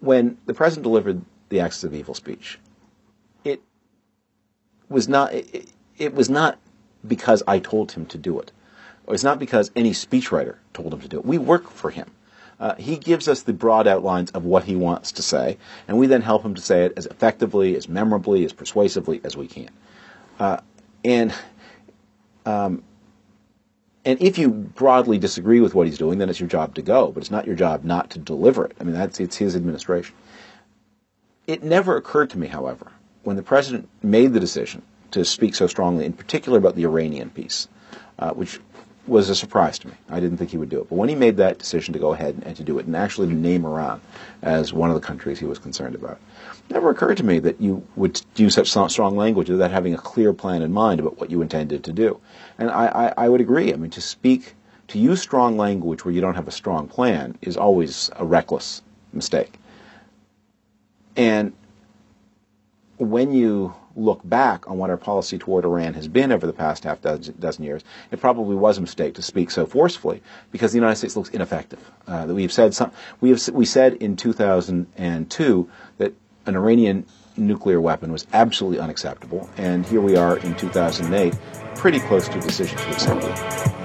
when the president delivered the Axis of Evil speech, it was not it, it was not because I told him to do it. It's not because any speechwriter told him to do it. We work for him. Uh, he gives us the broad outlines of what he wants to say, and we then help him to say it as effectively, as memorably, as persuasively as we can. Uh, and um, and if you broadly disagree with what he's doing, then it's your job to go. But it's not your job not to deliver it. I mean, that's it's his administration. It never occurred to me, however, when the president made the decision to speak so strongly, in particular about the Iranian piece, uh, which was a surprise to me. I didn't think he would do it. But when he made that decision to go ahead and, to do it, and actually name Iran as one of the countries he was concerned about, it never occurred to me that you would use such strong language without having a clear plan in mind about what you intended to do. And I, I, I would agree. I mean, to speak, to use strong language where you don't have a strong plan is always a reckless mistake. And when you look back on what our policy toward Iran has been over the past half dozen, dozen, years, it probably was a mistake to speak so forcefully because the United States looks ineffective. Uh, that we've said some, we have we said in 2002 that an Iranian nuclear weapon was absolutely unacceptable, and here we are in 2008, pretty close to a decision to accept it,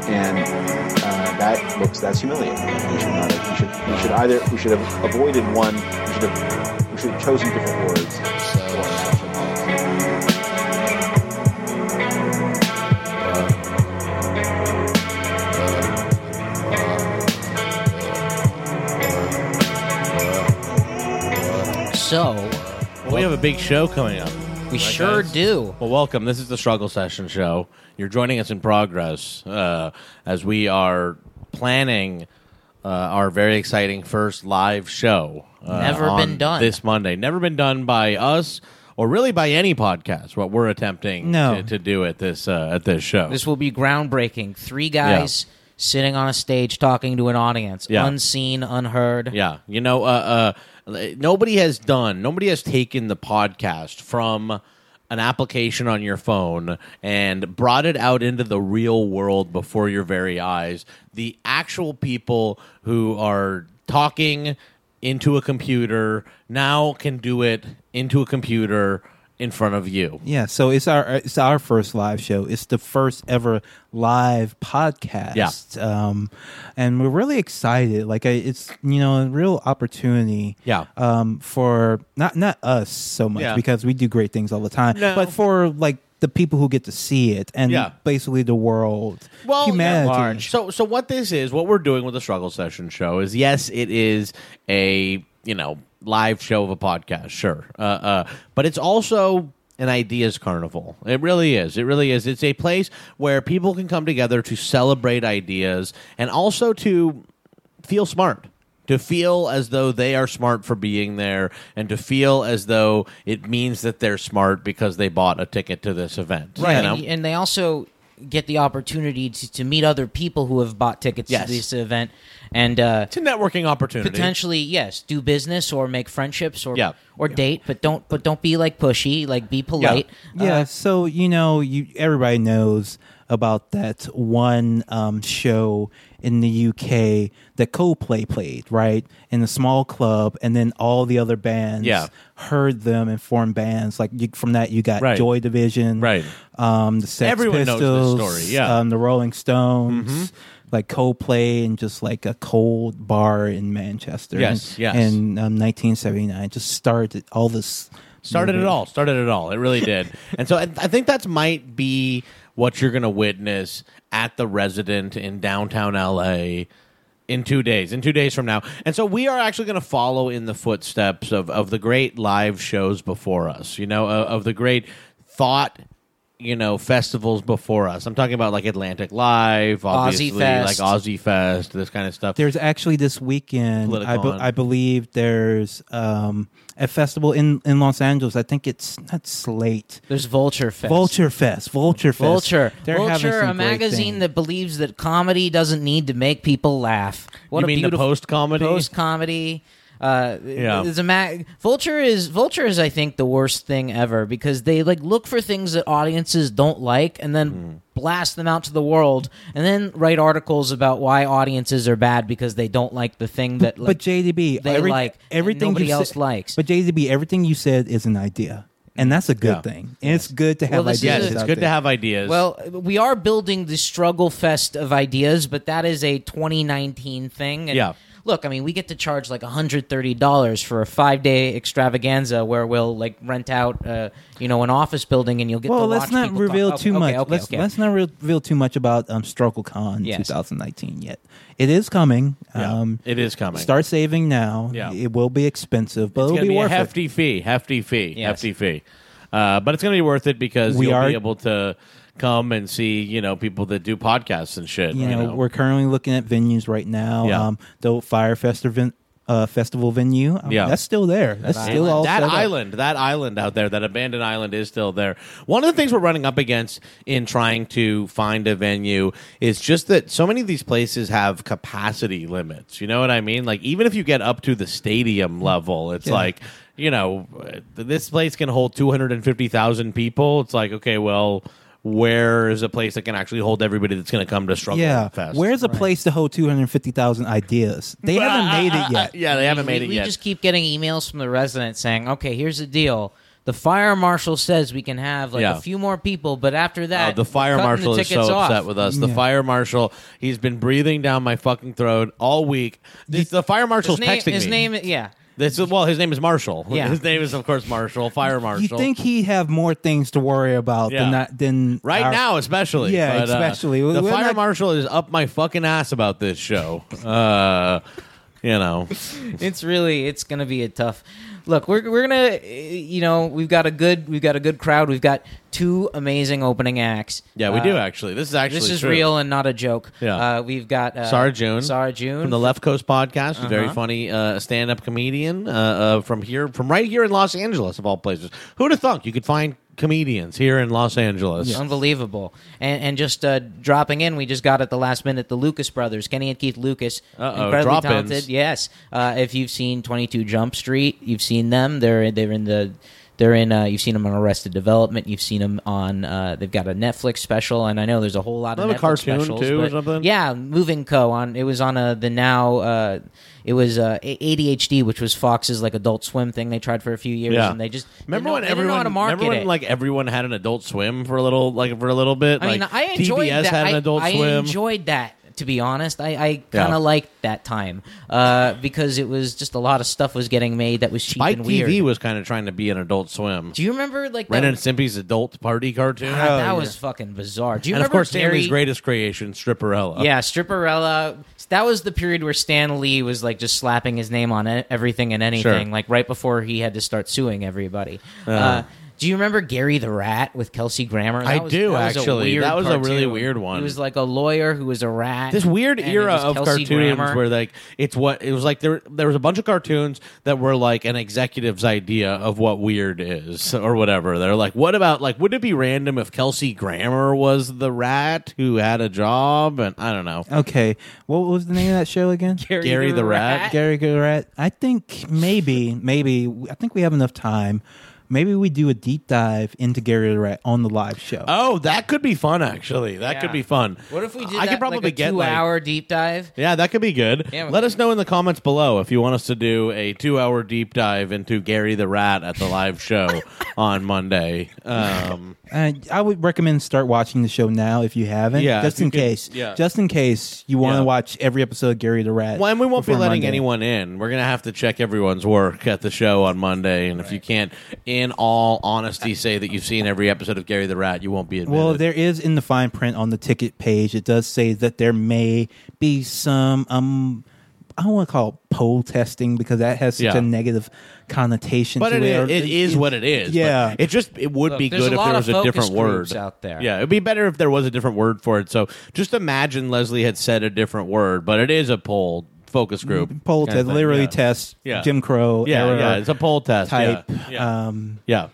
and uh, that looks that's humiliating. We should not. Have, we should. We should either. We should have avoided one. We should have. We should have chosen different words. We have a big show coming up. we sure guys? do. Well, welcome. This is the Struggle Session Show. You're joining us in progress uh, as we are planning uh, our very exciting first live show. Uh, Never on been done. This Monday. Never been done by us or really by any podcast. What we're attempting No. to, to do at this uh, at this show. This will be groundbreaking. Three guys sitting on a stage talking to an audience, Yeah. unseen, unheard. Yeah, you know, uh, uh, nobody has done, nobody has taken the podcast from an application on your phone and brought it out into the real world before your very eyes. The actual people who are talking into a computer now can do it into a computer in front of you. Yeah, so it's our it's our first live show. It's the first ever live podcast. Yeah. um, and we're really excited. Like, I- it's you know a real opportunity. Yeah. um, for not not us so much Yeah. because we do great things all the time, No. but for like the people who get to see it and Yeah. basically the world, well, humanity. yeah, large. So, so what this is, what we're doing with the Struggle Session show is, yes, it is a you know live show of a podcast, sure, uh, uh, but it's also an ideas carnival. It really is. It really is. It's a place where people can come together to celebrate ideas and also to feel smart. To feel as though they are smart for being there, and to feel as though it means that they're smart because they bought a ticket to this event. Right. You know? And, and they also get the opportunity to, to meet other people who have bought tickets Yes. to this event and uh, It's a networking opportunity. potentially yes do business or make friendships or Yeah. or date but don't but don't be like pushy like be polite Yeah, Uh, so you know, you everybody knows about that one um, show in the UK that Coldplay played, right, in a small club, and then all the other bands Yeah. heard them and formed bands. Like you, from that, you got Right. Joy Division, Right. Um, the Sex Everyone Pistols, story, yeah. Mm-hmm. um, the Rolling Stones. Like Coldplay and just like a cold bar in Manchester. Yes, in, yes. In um, 1979, just started all this. started it all started it all it really did and so I, I think that's might be what you're going to witness at the resident in downtown la in two days in two days from now. And so we are actually going to follow in the footsteps of, of the great live shows before us you know of, of the great thought you know festivals before us. I'm talking about like atlantic live obviously Fest. like Ozy Fest this kind of stuff. There's actually this weekend, I, be- I believe there's um, a festival in, in Los Angeles. I think it's not Slate. there's vulture fest Vulture Fest. Vulture Fest. Vulture, They're Vulture, a magazine that believes that comedy doesn't need to make people laugh. What you a mean the post comedy post comedy. Uh, Yeah. It's a ma- Vulture is Vulture is I think the worst thing ever because they like look for things that audiences don't like and then Hmm. blast them out to the world and then write articles about why audiences are bad because they don't like the thing that like, but JDB, they every- like everything nobody else sa- likes. But JDB, everything you said is an idea, and that's a good Yeah. thing. And it's good to have Well, ideas. Yes, it's out good to have ideas. Well, we are building the struggle fest of ideas, but that is a 2019 thing. And Yeah. Look, I mean, we get to charge like $130 for a five day extravaganza where we'll like rent out, uh, you know, an office building and you'll get Well, to let's watch not people reveal talk. too Okay, much. Okay, let's okay. let's not reveal too much about um, StruggleCon Yes. 2019 yet. It is coming. Yeah, um, it is coming. Start saving now. Yeah. It will be expensive, but it's it'll going to be be a worth it. hefty fee, hefty fee, Yes. hefty fee. Uh, but it's going to be worth it because We you'll are- be able to come and see, you know, people that do podcasts and shit. You know, we're currently looking at venues right now. Yeah. Um, the Fyre Festival uh, festival venue. um, Yeah. that's still there. That's still all that set up. island, that island out there, that abandoned island is still there. One of the things we're running up against in trying to find a venue is just that so many of these places have capacity limits. You know what I mean? Like even if you get up to the stadium level, it's Yeah. like you know this place can hold two hundred and fifty thousand people. It's like okay, well. Where is a place that can actually hold everybody that's going to come to Struggle Yeah, Fest? where's a place to hold two hundred fifty thousand ideas? They haven't made it yet. yeah, they haven't made we, it we yet. just keep getting emails from the residents saying, okay, here's the deal. The fire marshal says we can have like Yeah. a few more people, but after that, Uh, the fire marshal the is so off. upset with us. The Yeah. fire marshal, he's been breathing down my fucking throat all week. This, the fire marshal's His name, texting his me. name, yeah. This is, well, his name is Marshall. Yeah. His name is, of course, Marshall, fire marshal. You think he'd have more things to worry about Yeah. than that? Than Right our- now, especially. Yeah, But, uh, especially. the We're fire not- marshal is up my fucking ass about this show. Uh, you know. it's really it's gonna be a tough look we're, we're gonna uh, you know we've got a good we've got a good crowd we've got two amazing opening acts Yeah, we Uh, do, actually. This is actually this is true. real and not a joke Yeah. uh, we've got uh, Sarah June. Sarah June from the Left Coast podcast, a very Uh-huh. funny uh, stand-up comedian uh, uh, from here, from right here in Los Angeles, of all places. Who'd have thunk you could find comedians here in Los Angeles? Unbelievable, and and just uh, dropping in, we just got at the last minute the Lucas brothers, Kenny and Keith Lucas, Uh-oh, incredibly talented. Yes, uh, if you've seen Twenty Two Jump Street, you've seen them. They're they're in the they're in. Uh, you've seen them on Arrested Development. You've seen them on. Uh, they've got a Netflix special, and I know there's a whole lot of have a cartoon, specials, too, or something? Yeah, Moving Co. on. It was on uh, the now. Uh, it was uh, ADHD, which was Fox's like Adult Swim thing. They tried for a few years, Yeah. and they just Remember know, when they didn't know everyone how to market remember when it. like everyone had an Adult Swim for a little like for a little bit? I mean, like, I enjoyed that. had an I- Adult I, Swim. enjoyed that. To be honest, I, I kind of liked that time uh, because it was just a lot of stuff was getting made that was cheap Spike and weird. TV was kind of trying to be an Adult Swim. Do you remember like Ren that? and Stimpy's adult party cartoon, God, that yeah. was fucking bizarre. Do you and of remember course Gary? Stan Lee's greatest creation, Stripperella. Yeah, Stripperella. That was the period where Stan Lee was like just slapping his name on everything and anything, Sure. like right before he had to start suing everybody. Uh. Uh, do you remember Gary the Rat with Kelsey Grammer? I was- do, that actually. weird That was a really weird one. He was like a lawyer who was a rat. this weird era of Kelsey cartoons Grammer. where like it's what it was like there there was a bunch of cartoons that were like an executive's idea of what weird is or whatever they're like what about like would it be random if kelsey grammer was the rat who had a job and i don't know Okay, what was the name of that show again? Gary, Gary the Rat. Gary the Rat. I think maybe, maybe I think we have enough time. Maybe we do a deep dive into Gary the Rat on the live show. oh that could be fun actually that Yeah. could be fun What if we did i that, could probably like a get like two-hour deep dive? yeah, that could be good. Yeah, we- Let us know in the comments below if you want us to do a two-hour deep dive into Gary the Rat at the live show on Monday. Um, Uh, I would recommend start watching the show now if you haven't. Yeah, just if you in could- case. yeah. just in case you want to Yeah. watch every episode of Gary the Rat. Well, and we won't be before letting Monday. anyone in. We're gonna have to check everyone's work at the show on Monday, and if you can't, in all honesty, say that you've seen every episode of Gary the Rat, you won't be admitted. Well, there is in the fine print on the ticket page. It does say that there may be some. Um, I don't want to call it poll testing because that has such Yeah. a negative connotation. but to it, it, is, it is what it is. but Yeah. it just it would Look, be good if there was a different word out there. Yeah, it'd be better if there was a different word for it. So just imagine Leslie had said a different word, but it is a poll focus group. poll kind of test thing, literally yeah. test Yeah. Jim Crow Yeah, era yeah, it's a poll test. type. Yeah, yeah. Um, yeah.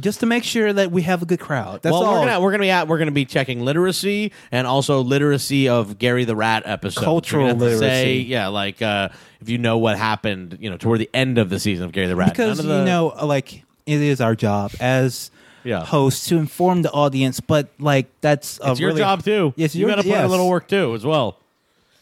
just to make sure that we have a good crowd. That's well, all. we're gonna we're gonna be at, we're gonna be checking literacy and also literacy of Gary the Rat episode. Cultural Say, literacy. yeah, like uh, if you know what happened, you know, toward the end of the season of Gary the Rat. because None of the- you know, like it is our job as Yeah. hosts to inform the audience, but like that's a it's your really- job too. Yes, you your- got to put in a yes. little work too as well.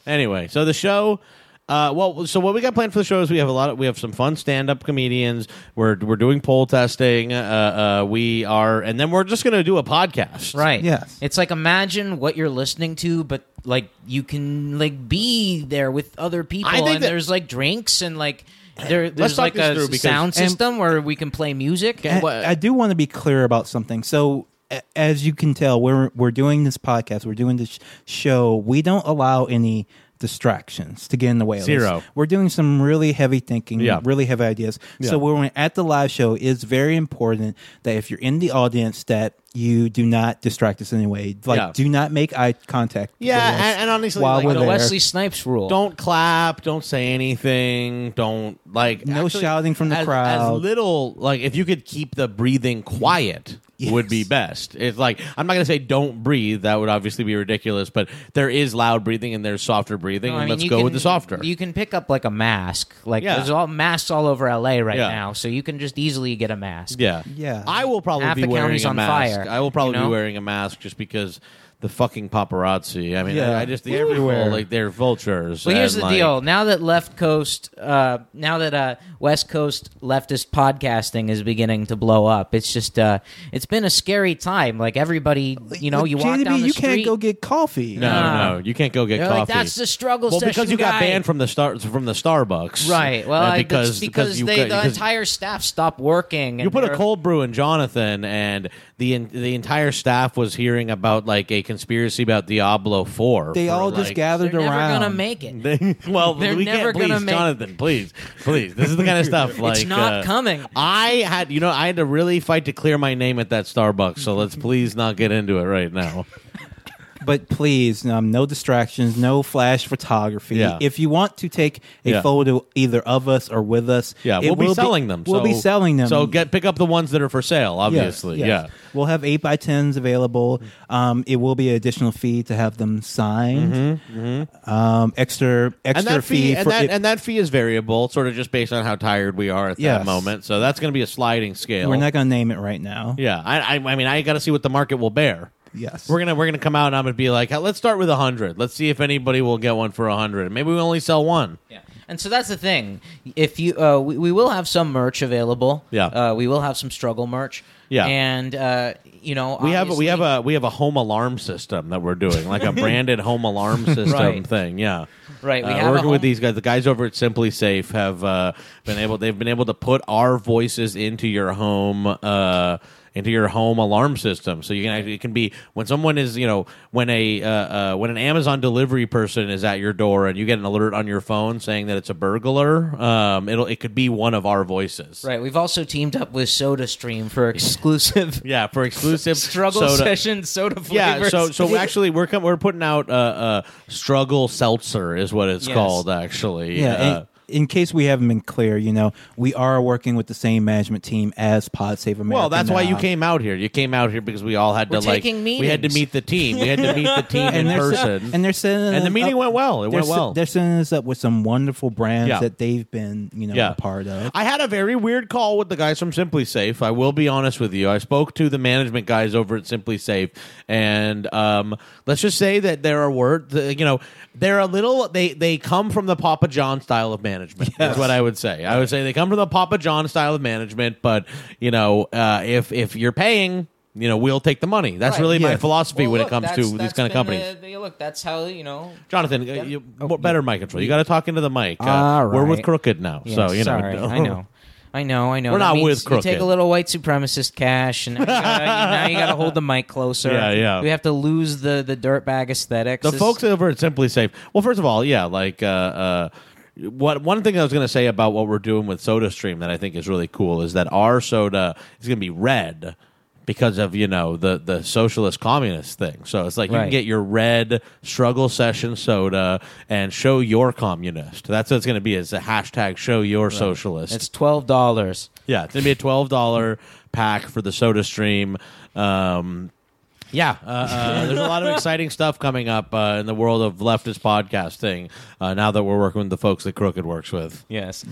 Anyway, so the show. Uh, well, so what we got planned for the show is we have a lot of we have some fun stand up comedians. We're we're doing poll testing. Uh, uh, we are, and then we're just going to do a podcast. Right. Yes. It's like imagine what you're listening to, but like you can like be there with other people, I think and that- there's like drinks and like there, there's talk like this a through because- sound and- system where we can play music. And what- I do want to be clear about something. So, a- as you can tell, we're we're doing this podcast, we're doing this show. We don't allow any distractions to get in the way. of this. Zero. We're doing some really heavy thinking, Yeah. really heavy ideas. Yeah. So, when we're at the live show, it's very important that if you're in the audience, that you do not distract us in any way. Like, Yeah. do not make eye contact. Yeah, with us and- and honestly, while like, we're the there. Wesley Snipes rule. don't clap don't say anything don't like No shouting from the as, crowd. as little like if you could keep the breathing quiet would be best it's like i'm not going to say don't breathe that would obviously be ridiculous but there is loud breathing and there's softer breathing No, I and mean, let's go can- with the softer You can pick up like a mask. Like Yeah. there's all masks all over LA right Yeah. now, so you can just easily get a mask. yeah Yeah. i will probably Half be the wearing county's a on mask fire, i will probably you know? be wearing a mask just because the fucking paparazzi i mean Yeah. I, I just Everywhere. everywhere like they're vultures Well, here's and, the like- deal. Now that left coast, uh, now that uh, West Coast leftist podcasting is beginning to blow up, it's just uh, it's been a scary time. Like everybody, you know, Look, you walk JDB, down the you street. can't go get coffee. no Nah. no you can't go get coffee like, that's the struggle well, session because you got banned from the star from the Starbucks, Right. Well, I, because that's because, they, got- the entire staff stopped working. you put a cold brew in Jonathan, and the en- the entire staff was hearing about like a conspiracy about Diablo Four. They for, all just like- gathered They're never around. gonna make it. They- well, They're we never can't, gonna make- Jonathan, please, please. This is the kind of stuff like It's not uh, coming. I had, you know, I had to really fight to clear my name at that Starbucks. So let's please not get into it right now. But please, um, no distractions, no flash photography. Yeah. If you want to take a Yeah. photo either of us or with us, Yeah, it we'll be will selling them. We'll be so- selling them. So get pick up the ones that are for sale. Yes, Obviously, yes. yeah. We'll have eight by tens available. Um, it will be an additional fee to have them signed. Um, extra Mm-hmm, and extra that fee, and for that and that fee is variable, sort of just based on how tired we are at that Yes. moment. So that's going to be a sliding scale. we're not going to name it right now. Yeah, I, I, I mean, I got to see what the market will bear. Yes, We're gonna we're gonna come out and I'm gonna be like, let's start with a hundred. Let's see if anybody will get one for a hundred. Maybe we only sell one. Yeah. And so that's the thing. If you, uh, we, we will have some merch available. Yeah. Uh, we will have some struggle merch. Yeah. And uh, you know, We have we have a we have a home alarm system that we're doing, like a branded home alarm system Right. thing. Yeah, Right, we Uh, have a working with these guys. The guys over at SimpliSafe have uh, been able. They've been able to put our voices into your home. Uh, into your home alarm system, so you can actually it can be when someone is you know when a uh, uh, when an Amazon delivery person is at your door and you get an alert on your phone saying that it's a burglar, um, it'll it could be one of our voices. Right. We've also teamed up with SodaStream for exclusive Yeah, for exclusive struggle soda- session soda flavors. Yeah, so so we actually we're com- we're putting out uh, uh, struggle seltzer is what it's Yes. called actually. Yeah. And in case we haven't been clear, you know, we are working with the same management team as Pod Save America. well, that's why you came out here. You came out here because we all had We're to like taking we had to meet the team. We had to meet the team in person. set- and they're setting And the meeting up- went well. It they're went se- well. They're sending us up with some wonderful brands Yeah. that they've been, you know, Yeah. a part of. I had a very weird call with the guys from SimpliSafe. I will be honest with you. I spoke to the management guys over at SimpliSafe, and um, let's just say that there are words. You know, they're a little. They they come from the Papa John style of management. Is what I would say. I would say they come from the Papa John style of management. But you know, uh, if if you're paying. You know, we'll take the money. That's Right. really my Yeah. philosophy Well, when look, it comes that's- to these that's kind of been companies. the- the- look, that's how you know. Jonathan, uh, you, more- better mic control. You got to talk into the mic. Uh, All We're with right. Crooked now, Yeah, so you know. sorry, I know. I know, I know. We're That not means with you Crooked. take a little white supremacist cash, and now you gotta, now you gotta hold the mic closer. Yeah, yeah. We have to lose the the dirtbag aesthetics. The This- folks over at SimpliSafe. Well, first of all, yeah, like uh, uh, what one thing I was going to say about what we're doing with SodaStream that I think is really cool is that our soda is going to be red because of you know the the socialist communist thing. So it's like you can get your red struggle session soda and show your communist. That's what it's going to be. Is a hashtag show your socialist. It's twelve dollars. Yeah, it's gonna be a twelve dollar pack for the SodaStream. Um, yeah, uh, uh, there's a lot of exciting stuff coming up uh, in the world of leftist podcasting. Uh, now that we're working with the folks that Crooked works with. Yes.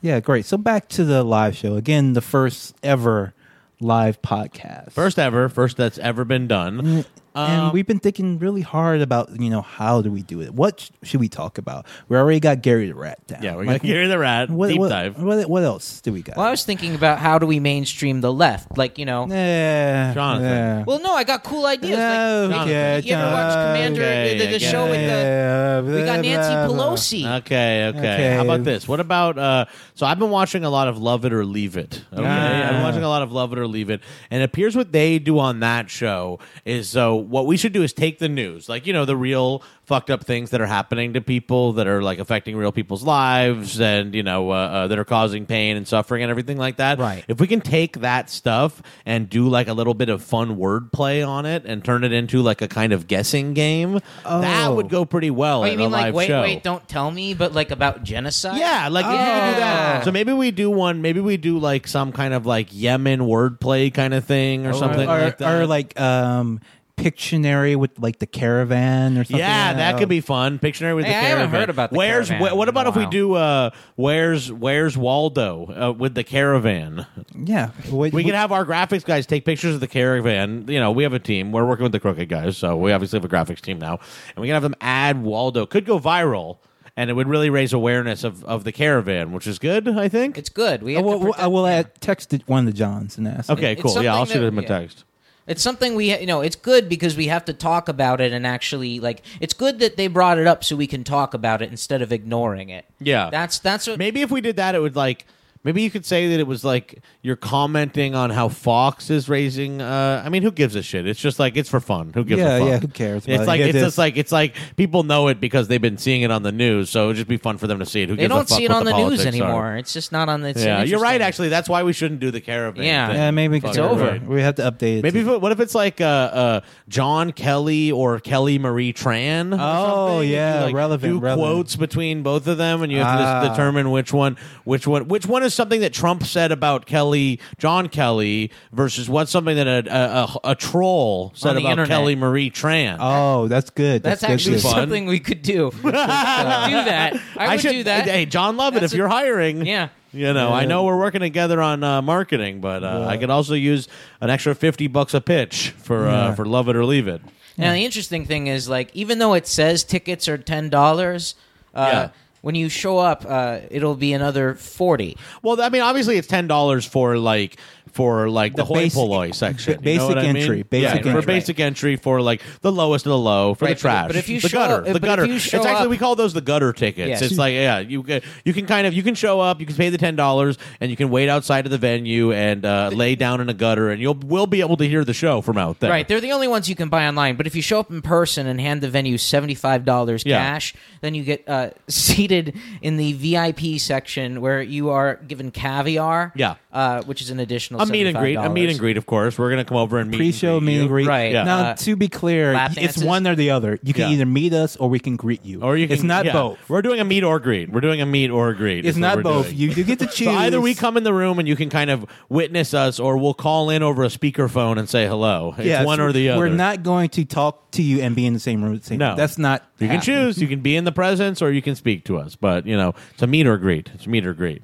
Yeah, great. So back to the live show again. The first ever live podcast. First ever, first that's ever been done. And Um, we've been thinking really hard about you know how do we do it? What sh- should we talk about? We already got Gary the Rat down. Yeah, we Like, got Gary the Rat what, deep what, dive. What, what else do we got? Well, I was thinking about how do we mainstream the left? Like, you know. Yeah, Jonathan. Yeah. Well, no, I got cool ideas. Oh, like, yeah, you ever watch Commander, Okay, the, the I show with the. Yeah, We got Nancy blah, blah. Pelosi. Okay, okay, Okay. How about this? What about uh so I've been watching a lot of Love It or Leave It. Okay. Ah. I've been watching a lot of Love It or Leave It. And it appears what they do on that show is so what we should do is take the news, like, you know, the real fucked up things that are happening to people that are like affecting real people's lives and, you know, uh, uh, that are causing pain and suffering and everything like that. Right. If we can take that stuff and do like a little bit of fun wordplay on it and turn it into like a kind of guessing game, that Oh. would go pretty well Oh, at you mean live like, wait, show. wait, don't tell me, but like about genocide? Yeah, like if you could do that. Oh. So maybe we do one. Maybe we do like some kind of like Yemen wordplay kind of thing or something or, like that. or like um, Pictionary with like the caravan or something. yeah, like that could be fun. Pictionary with Hey, the I haven't caravan. heard about the where's caravan wh- what about if we do uh where's where's Waldo uh, with the caravan? Yeah, What- We can have our graphics guys take pictures of the caravan. You know, we have a team. We're working with the Crooked guys, so we obviously have a graphics team now, and we can have them add Waldo. Could go viral, and it would really raise awareness of, of the caravan, which is good. I think. It's good. We I have to will, I will add, text it one of the Johns and ask. okay, it's cool. Yeah, I'll shoot him a yeah. text. It's something we, you know, it's good because we have to talk about it and actually, like, it's good that they brought it up so we can talk about it instead of ignoring it. Yeah. That's that's what. Maybe if we did that, it would like. Maybe you could say that it was like you're commenting on how Fox is raising. Uh, I mean, who gives a shit? It's just like it's for fun. Who gives Yeah, a fuck? yeah, who cares about It's it? like Yeah, it's this- just like it's like people know it because they've been seeing it on the news. So it'd just be fun for them to see it. Who they gives don't fuck see it on the, news politics are? anymore. It's just not on the. It's Yeah, you're right. Actually, that's why we shouldn't do the caravan. Yeah. thing. Yeah, maybe It's over. right. We have to update it. Maybe to- if, what if it's like uh, uh, John Kelly or Kelly Marie Tran? Oh, something? yeah, You, like, relevant, Do relevant. quotes between both of them, and you have to Ah. just determine which one, which one, which one is something that Trump said about Kelly, John Kelly, versus what's something that a, a, a, a troll said about internet. Kelly Marie Tran. Oh, that's good. That's, That's, good, actually good. fun. something we could do. do that. I would should do that. Hey, Jon Lovett, That's if a- you're hiring, Yeah. You know, I know we're working together on uh, marketing, but uh, I could also use an extra fifty bucks a pitch for uh, for love it or leave it. Now the interesting thing is, like, even though it says tickets are ten dollars, uh, Yeah. When you show up, uh, it'll be another forty. Well, I mean, obviously, it's ten dollars for like for like the, The hoi basic- polloi section. you know basic what I mean? entry, basic yeah, entry. for basic entry for like the lowest of the low for Right, the but- trash. but if you the show gutter, the but if gutter. you show it's actually up- we call those the gutter tickets. Yes. It's like yeah, you can you can kind of you can show up, you can pay the ten dollars, and you can wait outside of the venue and uh, lay down in a gutter, and you'll will be able to hear the show from out there. Right, they're the only ones you can buy online. But if you show up in person and hand the venue seventy five dollars Yeah. cash, then you get uh, seated in the VIP section where you are given caviar. Yeah. uh, which is an additional A meet and greet, a meet and greet. Of course, we're gonna come over and meet Pre-show and meet greet and greet. Right. Yeah. Now, Uh, to be clear, it's one or the other. You can Yeah. either meet us or we can greet you. Or you can, It's not yeah. both. We're doing a meet or greet. We're doing a meet or greet. It's not both. doing. You, you get to choose. So either we come in the room and you can kind of witness us, or we'll call in over a speakerphone and say hello. It's Yeah, one so or the other. We're not going to talk to you and be in the same room. At the same No. time. that's not. You can choose. You can be in the presence, or you can speak to us. But you know, it's a meet or greet. It's a meet or greet.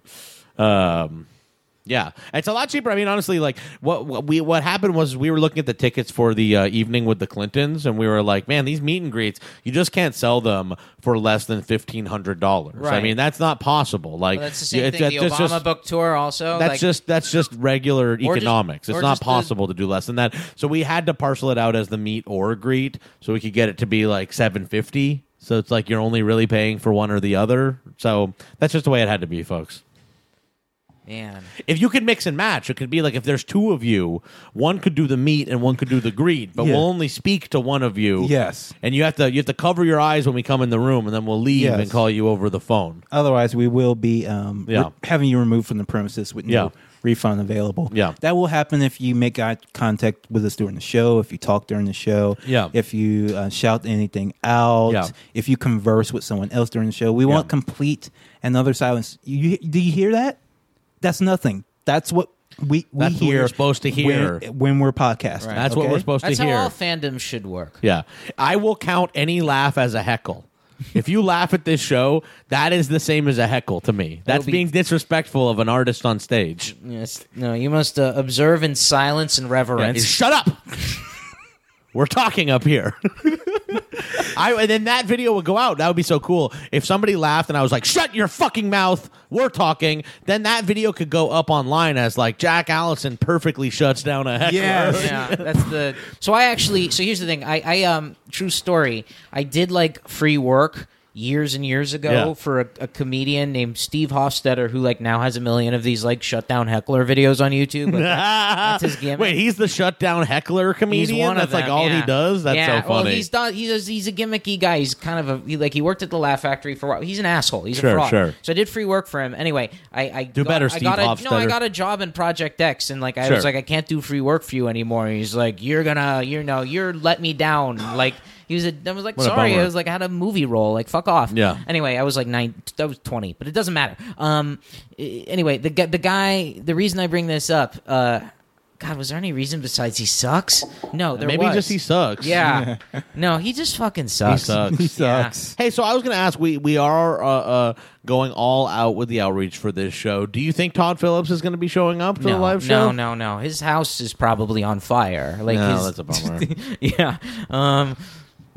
Um, yeah, it's a lot cheaper. I mean, honestly, like what, what we what happened was we were looking at the tickets for the uh, evening with the Clintons, and we were like, man, these meet and greets, you just can't sell them for less than fifteen hundred dollars. I mean, that's not possible. Like Well, that's the same it's- thing. The it's Obama just- book tour also. that's like, just that's just regular Or just- economics. it's not just the- possible to do less than that. So we had to parcel it out as the meet or greet, so we could get it to be like seven fifty. So it's like you're only really paying for one or the other. So that's just the way it had to be, folks. Man. If you could mix and match, it could be like if there's two of you, one could do the meet and one could do the greet, but Yeah. we'll only speak to one of you. Yes. and you have to you have to cover your eyes when we come in the room, and then we'll leave Yes. and call you over the phone. Otherwise, we will be um, Yeah. re- having you removed from the premises with no Yeah. refund available. Yeah. that will happen if you make eye contact with us during the show, if you talk during the show, Yeah. if you uh, shout anything out, Yeah. if you converse with someone else during the show. We want complete and utter silence. You, do you hear that? That's nothing. That's what we we That's what hear we're supposed to hear. when, when we're podcasting. That's what okay? we're supposed That's to how hear. all fandoms should work. Yeah. I will count any laugh as a heckle. if you laugh at this show, that is the same as a heckle to me. That's be- being disrespectful of an artist on stage. Yes. No, you must uh, observe in silence and Yeah, reverence. shut up. We're talking up here. I and then that video would go out. That would be so cool. If somebody laughed and I was like, "Shut your fucking mouth, we're talking," then that video could go up online as like Jack Allison perfectly shuts down a heckler. Yes. yeah, that's the. So I actually. So here's the thing. I, I um, true story. I did like free work years and years ago Yeah. for a, a comedian named Steve Hofstetter, who like now has a million of these like shut down heckler videos on YouTube. Like, that's his gimmick. Wait, he's the shutdown heckler comedian. That's of like them, all he does. That's yeah, so funny. Well, he's done. He's a, he's a gimmicky guy. He's kind of a he, like he worked at the Laugh Factory for a while. He's an asshole. He's Sure, a fraud. sure. So I did free work for him. Anyway, I, I Do got, better, I Steve got a, No, I got a job in Project X, and like I Sure. was like, I can't do free work for you anymore. And he's like, you're gonna, you know, you're let me down. Like he was. A, I was like, What a sorry. bummer. I was like, I had a movie role. Like fuck off. Yeah. Anyway, I was like nine. I was twenty, but it doesn't matter. Um. i- Anyway, the gu- the guy. The reason I bring this up. Uh. God, was there any reason besides he sucks? No, there Maybe was. just he sucks. Yeah. no, he just fucking he sucks. sucks. He sucks. Hey, so I was going to ask, we we are uh, uh, going all out with the outreach for this show. Do you think Todd Phillips is going to be showing up to the No, live show? no, no, no. His house is probably on fire. Like No, his, that's a bummer. yeah. Um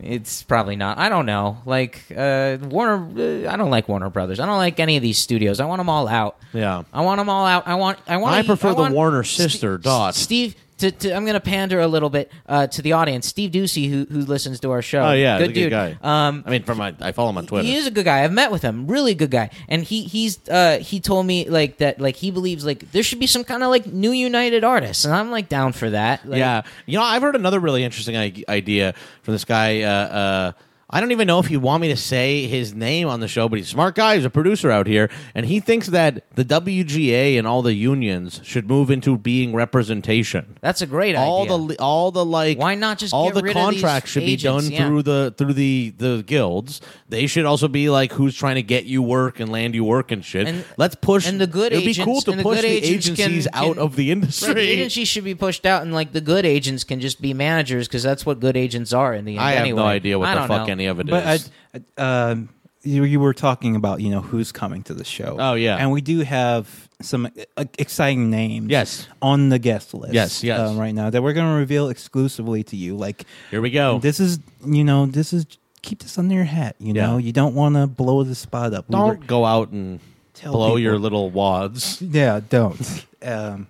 it's probably not. I don't know. Like uh Warner uh, I don't like Warner Brothers. I don't like any of these studios. I want them all out. Yeah. I want them all out. I want I want I prefer the want- Warner sister, Dot. Steve to, to, I'm going to pander a little bit uh, to the audience. Steve Ducey, who who listens to our show, Oh yeah, good he's a dude. good guy. Um, I mean, from my, I follow him on Twitter. he is a good guy. I've met with him. Really good guy. And he he's uh he told me like that like he believes like there should be some kind of like new United artists, and I'm like down for that. Like, yeah, you know, I've heard another really interesting I- idea from this guy. Uh, uh, I don't even know if he'd want me to say his name on the show, but he's a smart guy. He's a producer out here, and he thinks that the WGA and all the unions should move into being representation. that's a great all idea. the all the like Why not just all the rid of these contracts should agents? be done Yeah. through the through the the guilds they should also be like who's trying to get you work and land you work and shit And- let's push and the good it would be cool to the push the agents can- agencies out can- of the Right, the industry agencies should be pushed out, and like the good agents can just be managers because that's what good agents are in the end. i have anyway. no idea what I the don't fuck know. Any of it is. But I, I, um, you, you were talking about you know who's coming to the show. Oh, yeah. and we do have some uh, exciting names. Yes. on the guest list. Yes, yes. uh, right now that we're going to reveal exclusively to you. Like here we go this is you know this is keep this under your hat. You Yeah. know you don't want to blow the spot up. Don't were- go out and Tell blow people. your little wads Yeah, don't. um,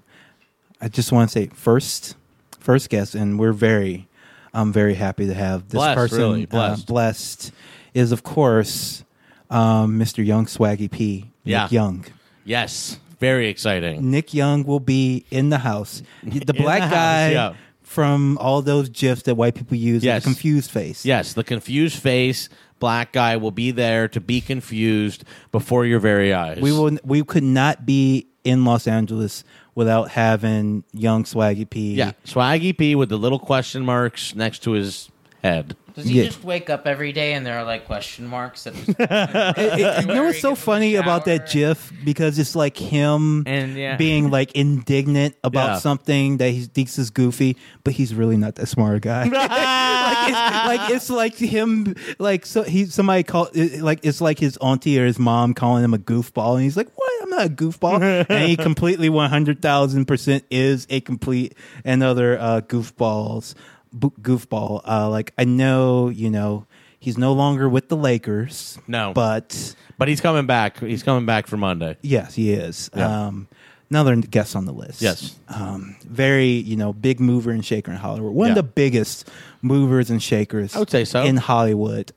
I just want to say first, first guest, and we're very, I'm very happy to have this Blessed, person. really, uh, blessed. blessed is of course um, Mr. Young Swaggy P. Yeah. Nick Young. yes very exciting Nick Young will be in the house. The black the house, guy yeah. from all those gifs that white people use. Yes. the confused face. yes the confused face black guy will be there to be confused before your very eyes We will. We could not be in Los Angeles without having Young Swaggy P. yeah swaggy p with the little question marks next to his head Does he Yeah. just wake up every day and there are like question marks? That It- it- you know what's so Wearing it in the funny about that. GIF because it's like him And, yeah. being like indignant about Yeah. something that he thinks is goofy, but he's really not that smart a guy. like, it's, like it's like him, like so he somebody called it, like it's like his auntie or his mom calling him a goofball, and he's like, "What? I'm not a goofball," and he completely one hundred thousand percent is a complete another uh, goofballs goofball. Uh, like I know, you know. He's no longer with the Lakers. No. But But he's coming back. He's coming back for Monday. yes, he is. Yeah. Um, another guest on the list. Yes. Um, very, you know, big mover and shaker in Hollywood. One of the biggest movers and shakers I would say so. in Hollywood.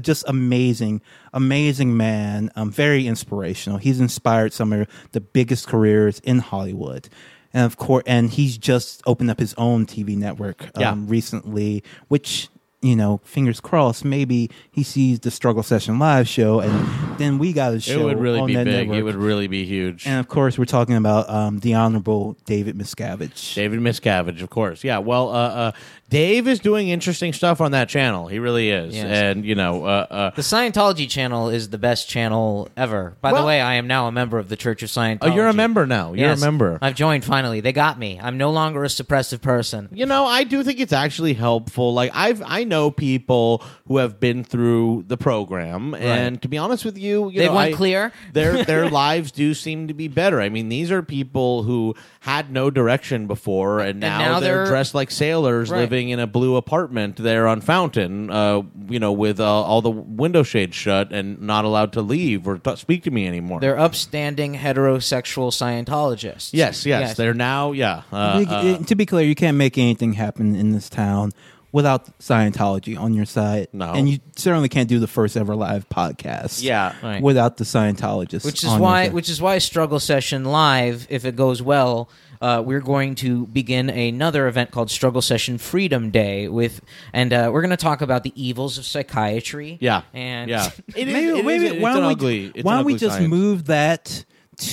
Just amazing, amazing man. Um, very inspirational. He's inspired some of the biggest careers in Hollywood. And of course, and he's just opened up his own TV network um, Yeah. recently, which you know, fingers crossed, maybe he sees the Struggle Session live show, and then we got a show. It would really be big. network. It would really be huge. and of course, we're talking about um, the Honorable David Miscavige. David Miscavige, of course. Yeah. Well, uh, uh, Dave is doing interesting stuff on that channel. He really is. Yes. And you know, uh, uh, The Scientology channel is the best channel ever. By Well- the way, I am now a member of the Church of Scientology. oh, you're a member now. You're Yes. a member. I've joined finally. They got me. I'm no longer a suppressive person. You know, I do think it's actually helpful. Like I've I know people who have been through the program, and to be honest with you, you They know, went I- clear? Their their lives do seem to be better. I mean, these are people who had no direction before, and now, now they're, they're- dressed like sailors, Right. living in a blue apartment there on Fountain. Uh, you know, with uh, all the window shades shut and not allowed to leave or t- speak to me anymore. They're upstanding heterosexual Scientologists. yes, yes, they're now yeah. Uh, You- uh, to be clear, you can't make anything happen in this town without Scientology on your side. No. and you certainly can't do the first ever live podcast. yeah. Right. without the Scientologists. which is on your why side. which is why struggle session live if it goes well uh, we're going to begin another event called struggle session freedom day with and uh, we're going to talk about the evils of psychiatry Yeah, and yeah. It is- maybe, it is- maybe it's why don't we ugly- it's why don't we just science. move that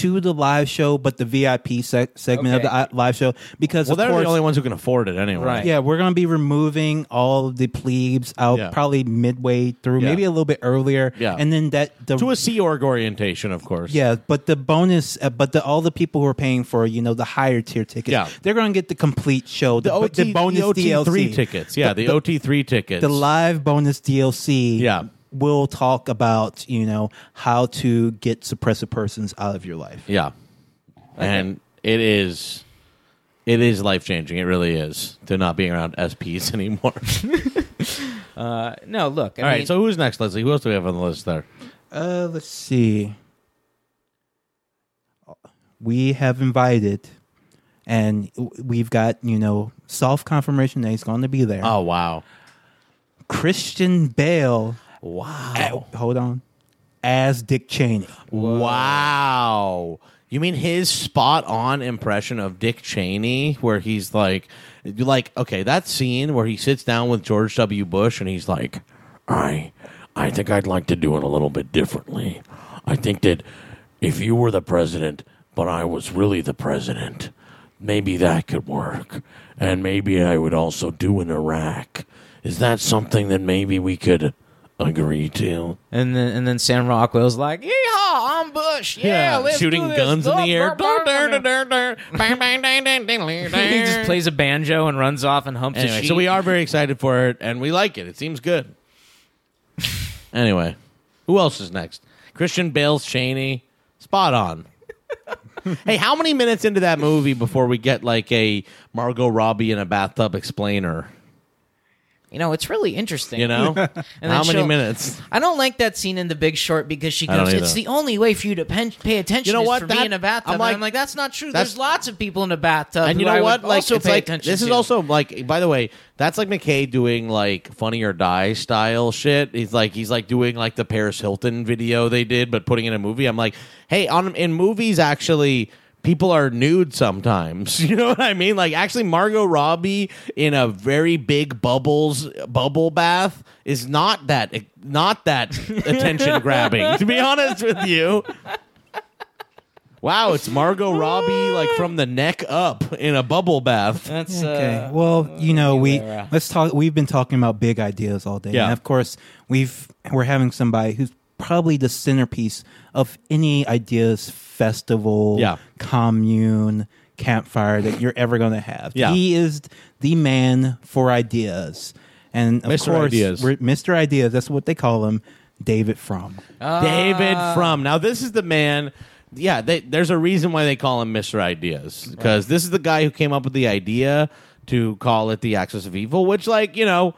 to the live show, but the VIP sec- segment of the uh, live show because Well, of they're course, the only ones who can afford it anyway. Right. yeah, we're going to be removing all of the plebes out Yeah. probably midway through, Yeah. maybe a little bit earlier. Yeah. and then that the To a Sea Org orientation, of course. yeah, but the bonus, uh, but the all the people who are paying for you know the higher tier tickets, Yeah. they're going to get the complete show, The, the, OT, the bonus the OT DLC three tickets. Yeah, the, OT three tickets. the live bonus DLC. Yeah. We'll talk about, you know, how to get suppressive persons out of your life. Yeah, and it is, it is life changing. It really is to not being around SPs anymore. uh, no look I All right, mean, so who's next, Leslie? Who else do we have on the list there? Uh, let's see. We have invited, and we've got, you know, soft confirmation that he's going to be there. Oh wow, Christian Bale. Wow, uh, hold on. As Dick Cheney. wow. You mean his spot on impression of Dick Cheney, where he's like, like okay, that scene where he sits down with George W. Bush and he's like, I, I think I'd like to do it a little bit differently. I think that if you were the president, but I was really the president, maybe that could work. And maybe I would also do in Iraq. Is that something that maybe we could agree to? and then and then Sam Rockwell's like yeehaw I'm Bush yeah, let's shooting do this. guns in the air. he just plays a banjo and runs off and humps a Anyway, so we are very excited for it, and we like it. It seems good. anyway, who else is next? Christian Bale's Cheney. Spot on. hey, how many minutes into that movie before we get like a Margot Robbie in a bathtub explainer? You know it's really interesting You know, how many she'll- minutes? I don't like that scene in The Big Short because she I don't goes, either. "It's the only way for you to pen- pay attention You know is what? for That- me in a bathtub." I'm And like- I'm like, "That's not true. that's- There's lots of people in a bathtub." and you who know I what? Would Like also it's pay like attention this is to. also like. By the way, that's like McKay doing like Funny or Die style shit. He's like he's like doing like the Paris Hilton video they did, but putting in a movie. I'm like, hey, on in movies actually. People are nude sometimes. You know what I mean? Like actually Margot Robbie in a very big bubbles bubble bath is not that not that attention grabbing, to be honest with you. Wow, it's Margot Robbie like from the neck up in a bubble bath. That's Okay. uh, well, you know, we Aguilera. let's talk. We've been talking about big ideas all day, Yeah. and of course, we've we're having somebody who's probably the centerpiece of any ideas festival, Yeah. commune, campfire that you're ever going to have. Yeah. He is the man for ideas, and of Mr. course, Ideas. Mr. Ideas. That's what they call him, David Frum. Ah. David Frum. Now this is the man. Yeah, they, there's a reason why they call him Mr. Ideas because this is the guy who came up with the idea to call it the Axis of Evil, which, like, you know,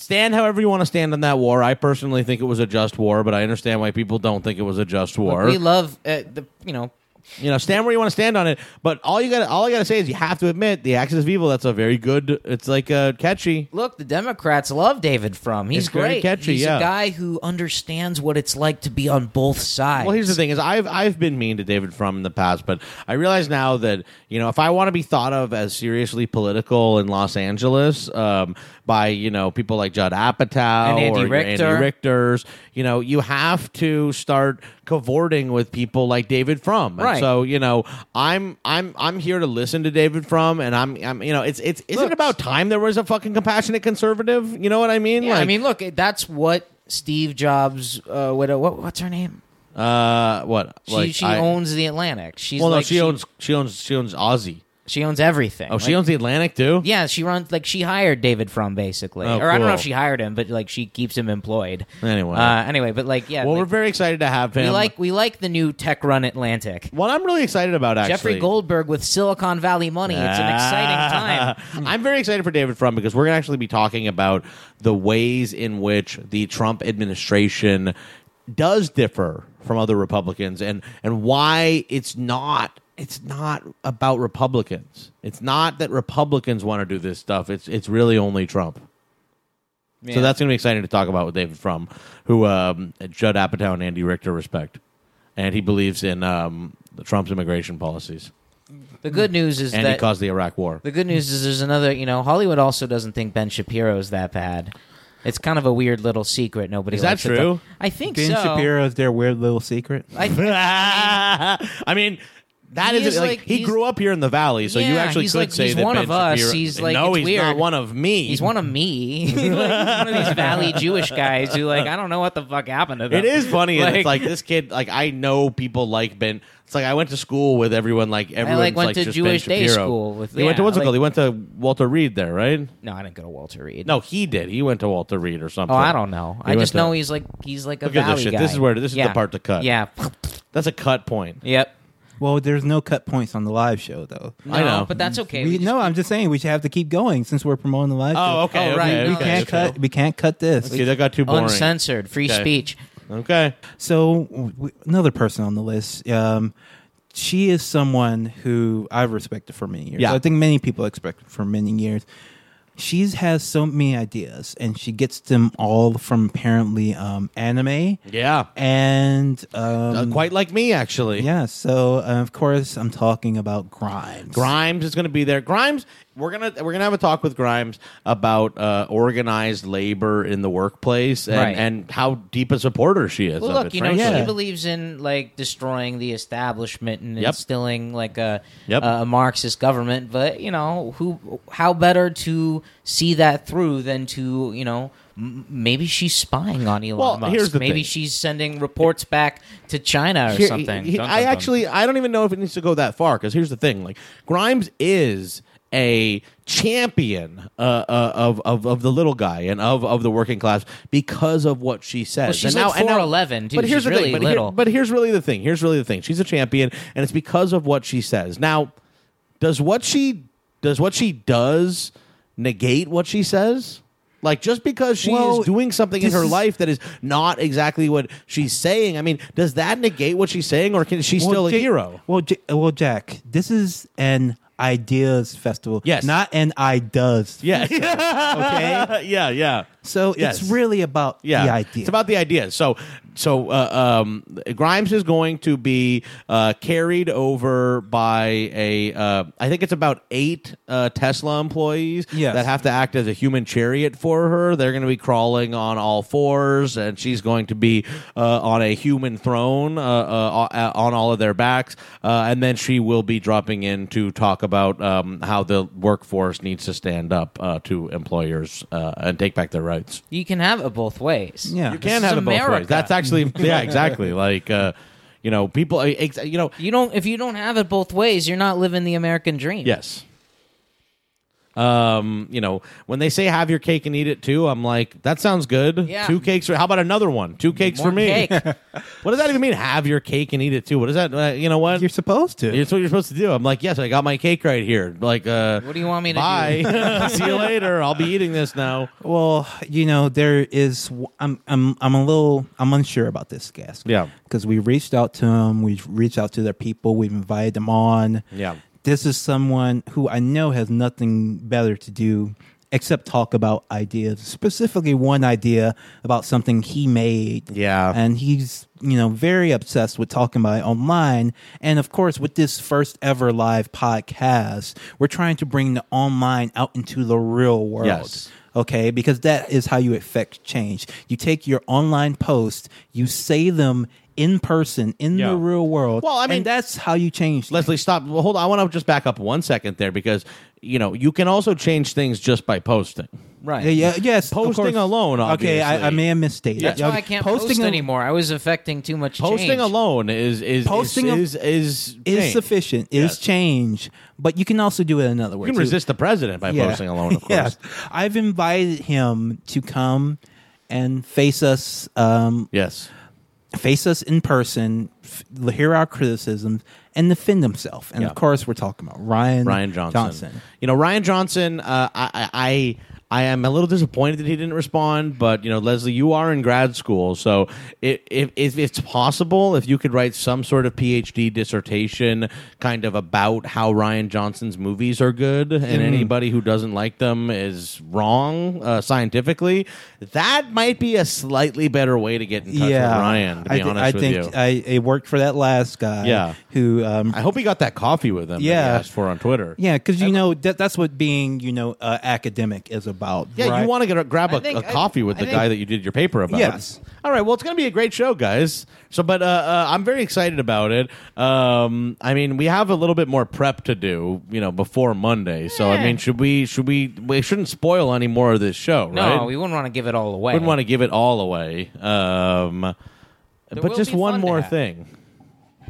stand however you want to stand on that war. I personally think it was a just war, but I understand why people don't think it was a just war. we love uh, the you know you know, stand where you want to stand on it. But all you got, all I got to say is you have to admit the axis of evil. That's a very good. It's like uh, catchy. Look, the Democrats love David Frum. He's It's great. catchy, He's yeah. a guy who understands what it's like to be on both sides. Well, here's the thing: is I've I've been mean to David Frum in the past, but I realize now that you know if I want to be thought of as seriously political in Los Angeles um, by you know people like Judd Apatow And Andy or Richter. Andy Richter's, you know, you have to start cavorting with people like David Frum. And Right. so you know, I'm I'm I'm here to listen to David Frum, and I'm I'm you know, it's it's isn't it about time there was a fucking compassionate conservative? You know what I mean? Yeah, I mean, look, that's what Steve Jobs. Uh, what, what what's her name? uh, what? She like, she I- owns the Atlantic. She's Well, like no, she, owns she owns she owns Ozy. She owns everything. Oh, she Like, owns the Atlantic too. Yeah, she runs like she hired David Frum basically, Oh, or I don't know cool. if she hired him, but like she keeps him employed. Anyway. uh, anyway, but like yeah, Well, we're like, very excited to have him. we like we like the new tech run Atlantic. What I'm really excited about, actually, Jeffrey Goldberg with Silicon Valley money. It's an exciting time. I'm very excited for David Frum because we're going to actually be talking about the ways in which the Trump administration does differ from other Republicans and and why it's not it's not about Republicans. It's not that Republicans want to do this stuff. It's it's really only Trump. So that's going to be exciting to talk about with David Frum, who um, Judd Apatow and Andy Richter respect, and he believes in um, Trump's immigration policies, The good news is and that he caused the Iraq War. The good news is there's another, you know, Hollywood also doesn't think Ben Shapiro is that bad. It's kind of a weird little secret. Nobody Is that true? talk- I think Ben so. Shapiro is their weird little secret. I, I mean, that is, like, like- he grew up here in the valley, so you actually could like- say he's that one Ben of us. Shapiro- He's like- no, it's he's weird. not one of me. he's one of me. Like, he's one of these Valley Jewish guys who, like, I don't know what the fuck happened to them. It is funny. and it's Like- like this kid. Like I know people like Ben. It's like I went to school with everyone. Like everyone like, went to just Jewish day school with- He went to yeah, what's it called? He went to Walter Reed there, right? No, I didn't go to Walter Reed. No, he did. He went to Walter Reed or something. Oh, I don't know. He I just to- know he's like he's like a Look at Valley this shit. guy. This is where- this is the part to cut. Yeah. That's a cut point. Yep. Well, there's no cut points on the live show though. I know. but that's okay. We, We just- no, I'm just saying we should have to keep going since we're promoting the live show. Oh, okay. Oh, okay, right. We No, okay, can't okay. cut. We can't cut this. Okay, that got too boring. uncensored, free Okay. speech. Okay. So w- another person on the list. Um, she is someone who I've respected for many years. Yeah. I think many people expect for many years. She has so many ideas, and she gets them all from apparently um, anime Yeah. and um, Uh, quite like me, actually. yeah. So uh, of course, I'm talking about Grimes. Grimes is going to be there. Grimes, we're gonna we're gonna have a talk with Grimes about uh, organized labor in the workplace and, Right. and how deep a supporter she is. Well, of look, it, you know, frankly. Yeah. she believes in like destroying the establishment and Yep. instilling like a Yep. a Marxist government. But you know, who? How better to see that through than to you know? Maybe she's spying on Elon Well, Musk. here's the Maybe thing. she's sending reports back to China or Here- something. he- Dun, I dun, dun. actually I don't even know if it needs to go that far because here's the thing: like Grimes is a champion uh, uh, of, of of the little guy and of, of the working class because of what she says. Well, she's and like and 4'11", too. But here's She's really thing. But, here- little. but here's really the thing. Here's really the thing. She's a champion, and it's because of what she says. Now, does what she does what she does negate what she says? Like just because she Well, is doing something in her is- life that is not exactly what she's saying. I mean, does that negate what she's saying, or can she still a hero? Well, J- well, Jack, this is an ideas festival. Yes. not an I does. Yeah, Okay. yeah, yeah. So Yes. it's really about Yeah, the idea. It's about the ideas. So, so uh, um, Grimes is going to be uh, carried over by a. Uh, I think it's about eight uh, Tesla employees Yes. that have to act as a human chariot for her. They're going to be crawling on all fours, and she's going to be uh, on a human throne uh, uh, on all of their backs, uh, and then she will be dropping in to talk about um, how the workforce needs to stand up uh, to employers uh, and take back their rights. You can have it both ways. Yeah. You can is have it both ways. That's actually yeah, exactly. like uh, you know, people. uh, You know, You don't. If you don't have it both ways, you're not living the American dream. yes. Um, you know, when they say have your cake and eat it too, I'm like, that sounds good. Yeah. Two cakes. For, how about another one? Two cakes More for me. cake. what does that even mean? Have your cake and eat it too. What is that? Uh, you know what? You're supposed to. It's what you're supposed to do. I'm like, yes, I got my cake right here. Like, uh, What do you want me to do? bye. See you later. I'll be eating this now. Well, you know, there is. I'm I'm I'm a little. I'm unsure about this guest. Yeah. because we reached out to them. We've reached out to their people. We've invited them on. Yeah. This is someone who I know has nothing better to do except talk about ideas. Specifically, one idea about something he made. Yeah. and he's you know very obsessed with talking about it online. And of course, with this first ever live podcast, we're trying to bring the online out into the real world Yes. okay because that is how you affect change you take your online posts you say them in person in Yeah. the real world Well, I mean- and that's how you change Leslie, stop. Well, hold on. I want to just back up one second there because, you know, you can also change things just by posting. Right. yeah, yeah yes Posting course. alone, okay I, I obviously. may have misstated That's why I can't post a- anymore. I was affecting too much Posting change. alone is is Posting a- is is, is change. sufficient Yes. is change but you can also do it another way You can too. resist the president by Yeah. posting alone, of course. yes i've invited him to come and face us um, Yes. Face us in person, f- hear our criticisms, and defend himself. And Yeah. of course, we're talking about Rian Rian Johnson. You know, Rian Johnson. Uh, I, I I I am a little disappointed that he didn't respond. But you know, Leslie, you are in grad school, so if if, if it's possible, if you could write some sort of PhD dissertation, kind of about how Rian Johnson's movies are good, and Mm-hmm. anybody who doesn't like them is wrong uh, scientifically, that might be a slightly better way to get in touch yeah, with Rian. To be I, thi- honest I with think you. I, think it worked for that last guy. Yeah. who um, I hope he got that coffee with him. that he Yeah. asked for on Twitter. yeah, because you know that that's what being you know uh, academic is about. Yeah, right? you want to get a, grab I a, think- a I- coffee with I the think- guy that you did your paper about. Yes. All right. Well, it's going to be a great show, guys. So, but uh, uh, I'm very excited about it. Um, I mean, we have a little bit more prep to do, you know, before Monday. So, I mean, should we? Should we? We shouldn't spoil any more of this show, No, right? we wouldn't want to give it all away. wouldn't want to give it all away. Um, but just one more thing.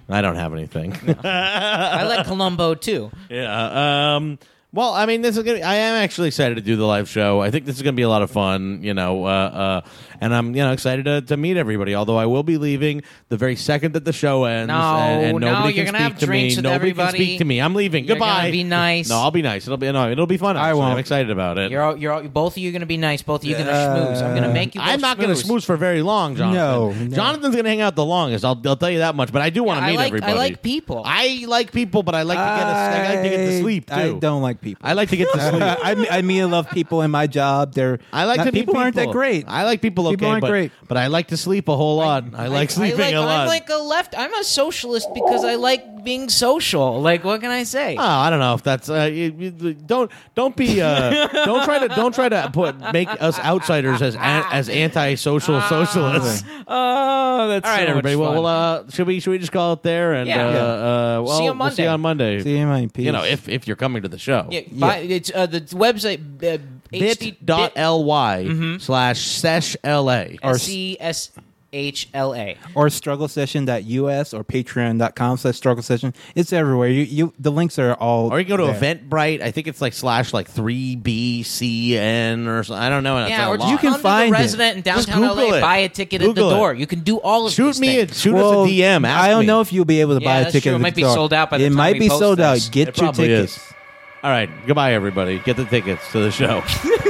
I don't have anything. I like Columbo too. Yeah. Um, well, I mean, this is gonna. I am actually excited to do the live show. I think this is gonna be a lot of fun. You know, uh, uh, and I'm you know excited to, to meet everybody. Although I will be leaving the very second that the show ends. No, and, and no, nobody you're can gonna speak have to me. drinks with Nobody everybody. can speak to me. I'm leaving. You're Goodbye. gonna be nice. No, I'll be nice. It'll be no, it'll be fun. I actually. won't. I'm excited about it. You're all, you're all, both of you going to be nice. Both of you going to Uh, schmooze. I'm going to make you. I'm both not going to schmooze. for very long, Jonathan. No, no. Jonathan's going to hang out the longest. I'll, I'll tell you that much. But I do want to Yeah, I meet like- I like people. I like people, but I like to get. A, I like to get to sleep too. I don't like people. I like to get to sleep. I, I mean, I love people in my job. They're I like not- to meet people aren't that great. I like people okay, People aren't but, great. but I like to sleep a whole lot. I, like sleeping I like, a lot. I'm like a left. I'm a socialist because I like being social. Like, what can I say? Oh, I don't know if that's uh, you, you- don't don't be uh, don't try to don't try to put make us outsiders as as anti-social socialists. Oh, that's All right, so everybody. Well, well uh, should we should we just call it there and Yeah. uh, uh, well, See you on we'll see you on Monday. See you, man. Peace. You know, if if you're coming to the show. yeah, buy- it's uh, the website uh, HD bit.ly Mm-hmm. slash sesh la Or- C S H L A. or strugglesession.us or patreon.com slash struggle session. It's everywhere. You, you the links are all Or you can go to there. Eventbrite. I think it's like slash like three BCN or something. I don't know. Yeah, or just You can find the it. resident in Just downtown Google LA, it. buy a ticket Google at the it. door. You can do all of shoot these me a, things. shoot Well, us a DM. Ask I don't me. know if you'll be able to Yeah, buy a that's ticket. true. It at the might be door. sold out by the It time might we be post sold out. Get It your probably tickets. is. All right, goodbye, everybody. Get the tickets to the show.